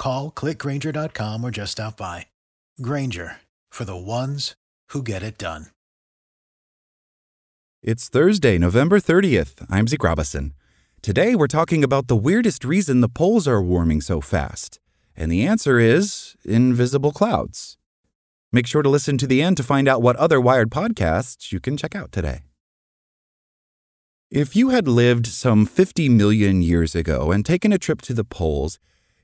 Call clickgrainger.com or just stop by. Grainger for the ones who get it done. It's Thursday, November 30th. I'm Zeke Robison. Today we're talking about the weirdest reason the poles are warming so fast. And the answer is invisible clouds. Make sure to listen to the end to find out what other Wired podcasts you can check out today. If you had lived some 50 million years ago and taken a trip to the poles,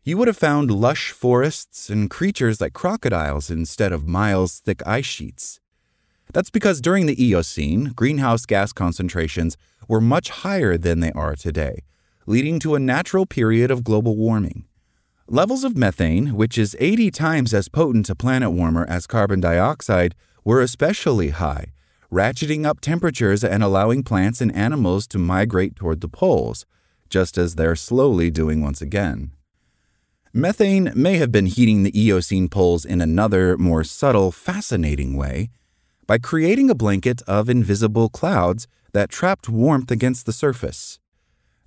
you would have found lush forests and creatures like crocodiles instead of miles thick ice sheets. That's because during the Eocene, greenhouse gas concentrations were much higher than they are today, leading to a natural period of global warming. Levels of methane, which is 80 times as potent a planet warmer as carbon dioxide, were especially high, ratcheting up temperatures and allowing plants and animals to migrate toward the poles, just as they're slowly doing once again. Methane may have been heating the Eocene poles in another, more subtle, fascinating way by creating a blanket of invisible clouds that trapped warmth against the surface.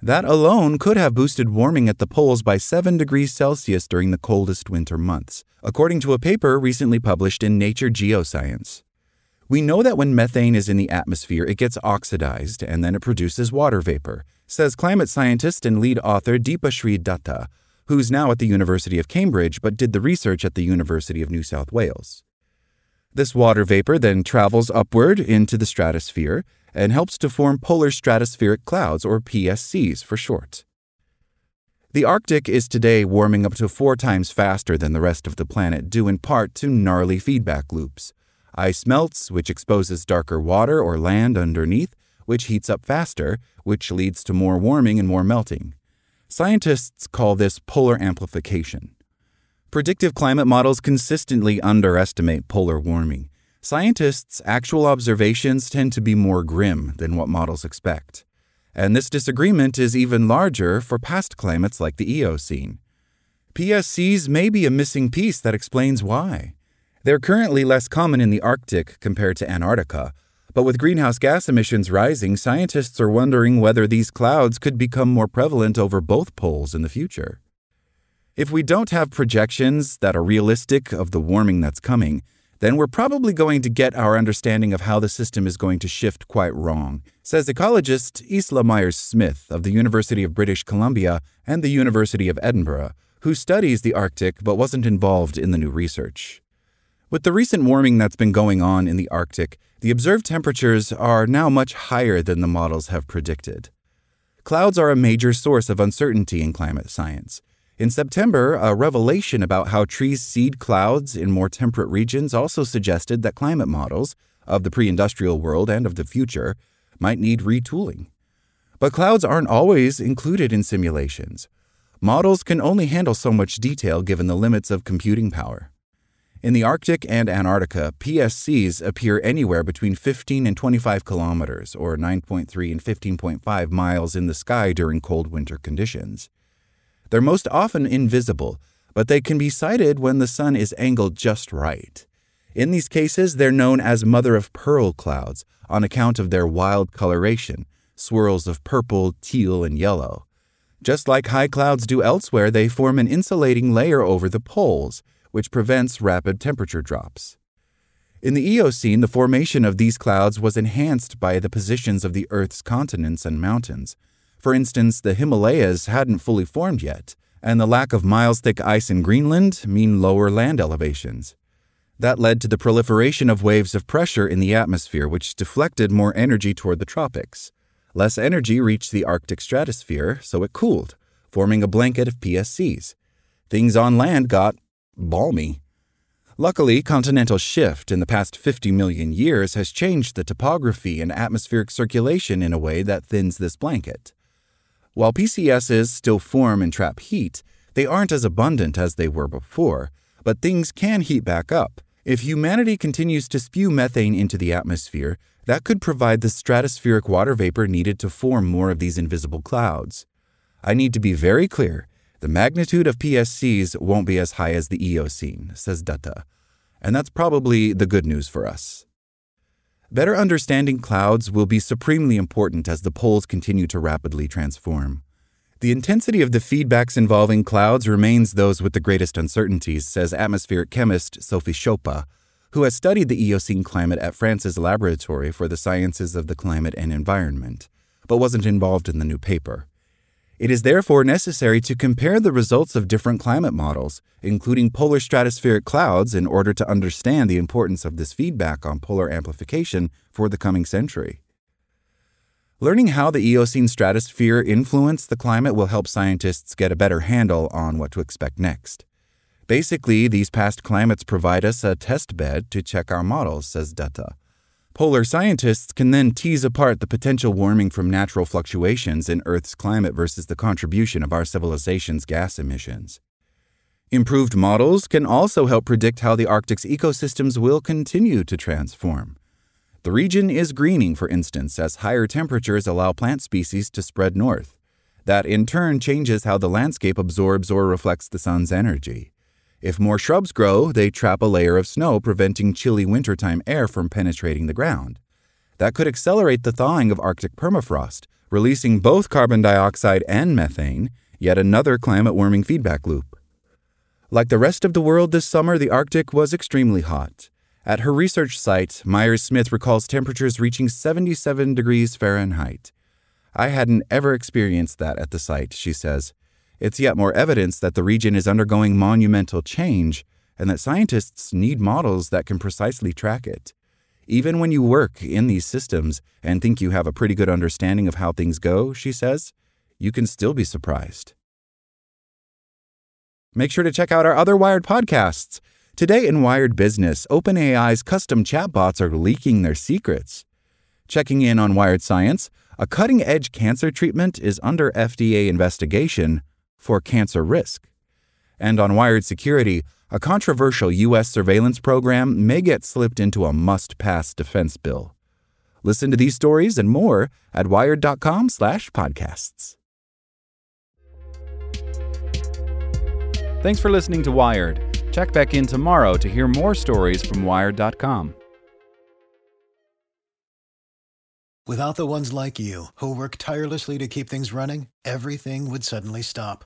That alone could have boosted warming at the poles by 7 degrees Celsius during the coldest winter months, according to a paper recently published in Nature Geoscience. We know that when methane is in the atmosphere, it gets oxidized and then it produces water vapor, says climate scientist and lead author Deepashree Dutta, who's now at the University of Cambridge but did the research at the University of New South Wales. This water vapor then travels upward into the stratosphere and helps to form polar stratospheric clouds, or PSCs for short. The Arctic is today warming up to four times faster than the rest of the planet, due in part to gnarly feedback loops. Ice melts, which exposes darker water or land underneath, which heats up faster, which leads to more warming and more melting. Scientists call this polar amplification. Predictive climate models consistently underestimate polar warming. Scientists' actual observations tend to be more grim than what models expect. And this disagreement is even larger for past climates like the Eocene. PSCs may be a missing piece that explains why. They're currently less common in the Arctic compared to Antarctica, but with greenhouse gas emissions rising, scientists are wondering whether these clouds could become more prevalent over both poles in the future. If we don't have projections that are realistic of the warming that's coming, then we're probably going to get our understanding of how the system is going to shift quite wrong, says ecologist Isla Myers Smith of the University of British Columbia and the University of Edinburgh, who studies the Arctic but wasn't involved in the new research. With the recent warming that's been going on in the Arctic, the observed temperatures are now much higher than the models have predicted. Clouds are a major source of uncertainty in climate science. In September, a revelation about how trees seed clouds in more temperate regions also suggested that climate models, of the pre industrial world and of the future, might need retooling. But clouds aren't always included in simulations. Models can only handle so much detail given the limits of computing power. In the Arctic and Antarctica, PSCs appear anywhere between 15 and 25 kilometers, or 9.3 and 15.5 miles in the sky during cold winter conditions. They're most often invisible, but they can be sighted when the sun is angled just right. In these cases, they're known as mother of pearl clouds on account of their wild coloration, swirls of purple, teal, and yellow. Just like high clouds do elsewhere, they form an insulating layer over the poles which prevents rapid temperature drops. In the Eocene, the formation of these clouds was enhanced by the positions of the Earth's continents and mountains. For instance, the Himalayas hadn't fully formed yet, and the lack of miles thick ice in Greenland mean lower land elevations. That led to the proliferation of waves of pressure in the atmosphere, which deflected more energy toward the tropics. Less energy reached the Arctic stratosphere, so it cooled, forming a blanket of PSCs. Things on land got balmy. Luckily, continental shift in the past 50 million years has changed the topography and atmospheric circulation in a way that thins this blanket. While PCSs still form and trap heat, they aren't as abundant as they were before, but things can heat back up. If humanity continues to spew methane into the atmosphere, that could provide the stratospheric water vapor needed to form more of these invisible clouds. I need to be very clear the magnitude of PSCs won't be as high as the Eocene, says Dutta. And that's probably the good news for us. Better understanding clouds will be supremely important as the poles continue to rapidly transform. The intensity of the feedbacks involving clouds remains those with the greatest uncertainties, says atmospheric chemist Sophie Szopa, who has studied the Eocene climate at France's Laboratory for the Sciences of the Climate and Environment, but wasn't involved in the new paper. It is therefore necessary to compare the results of different climate models, including polar stratospheric clouds, in order to understand the importance of this feedback on polar amplification for the coming century. Learning how the Eocene stratosphere influenced the climate will help scientists get a better handle on what to expect next. Basically, these past climates provide us a test bed to check our models, says Dutta. Polar scientists can then tease apart the potential warming from natural fluctuations in Earth's climate versus the contribution of our civilization's gas emissions. Improved models can also help predict how the Arctic's ecosystems will continue to transform. The region is greening, for instance, as higher temperatures allow plant species to spread north. That in turn changes how the landscape absorbs or reflects the sun's energy. If more shrubs grow, they trap a layer of snow, preventing chilly wintertime air from penetrating the ground. That could accelerate the thawing of Arctic permafrost, releasing both carbon dioxide and methane, yet another climate warming feedback loop. Like the rest of the world this summer, the Arctic was extremely hot. At her research site, Myers Smith recalls temperatures reaching 77 degrees Fahrenheit. I hadn't ever experienced that at the site, she says. It's yet more evidence that the region is undergoing monumental change and that scientists need models that can precisely track it. Even when you work in these systems and think you have a pretty good understanding of how things go, she says, you can still be surprised. Make sure to check out our other Wired podcasts. Today in Wired Business, OpenAI's custom chatbots are leaking their secrets. Checking in on Wired Science, a cutting edge cancer treatment is under FDA investigation for cancer risk. And on Wired Security, a controversial U.S. surveillance program may get slipped into a must pass defense bill. Listen to these stories and more at wired.com/slash podcasts. Thanks for listening to Wired. Check back in tomorrow to hear more stories from wired.com. Without the ones like you, who work tirelessly to keep things running, everything would suddenly stop.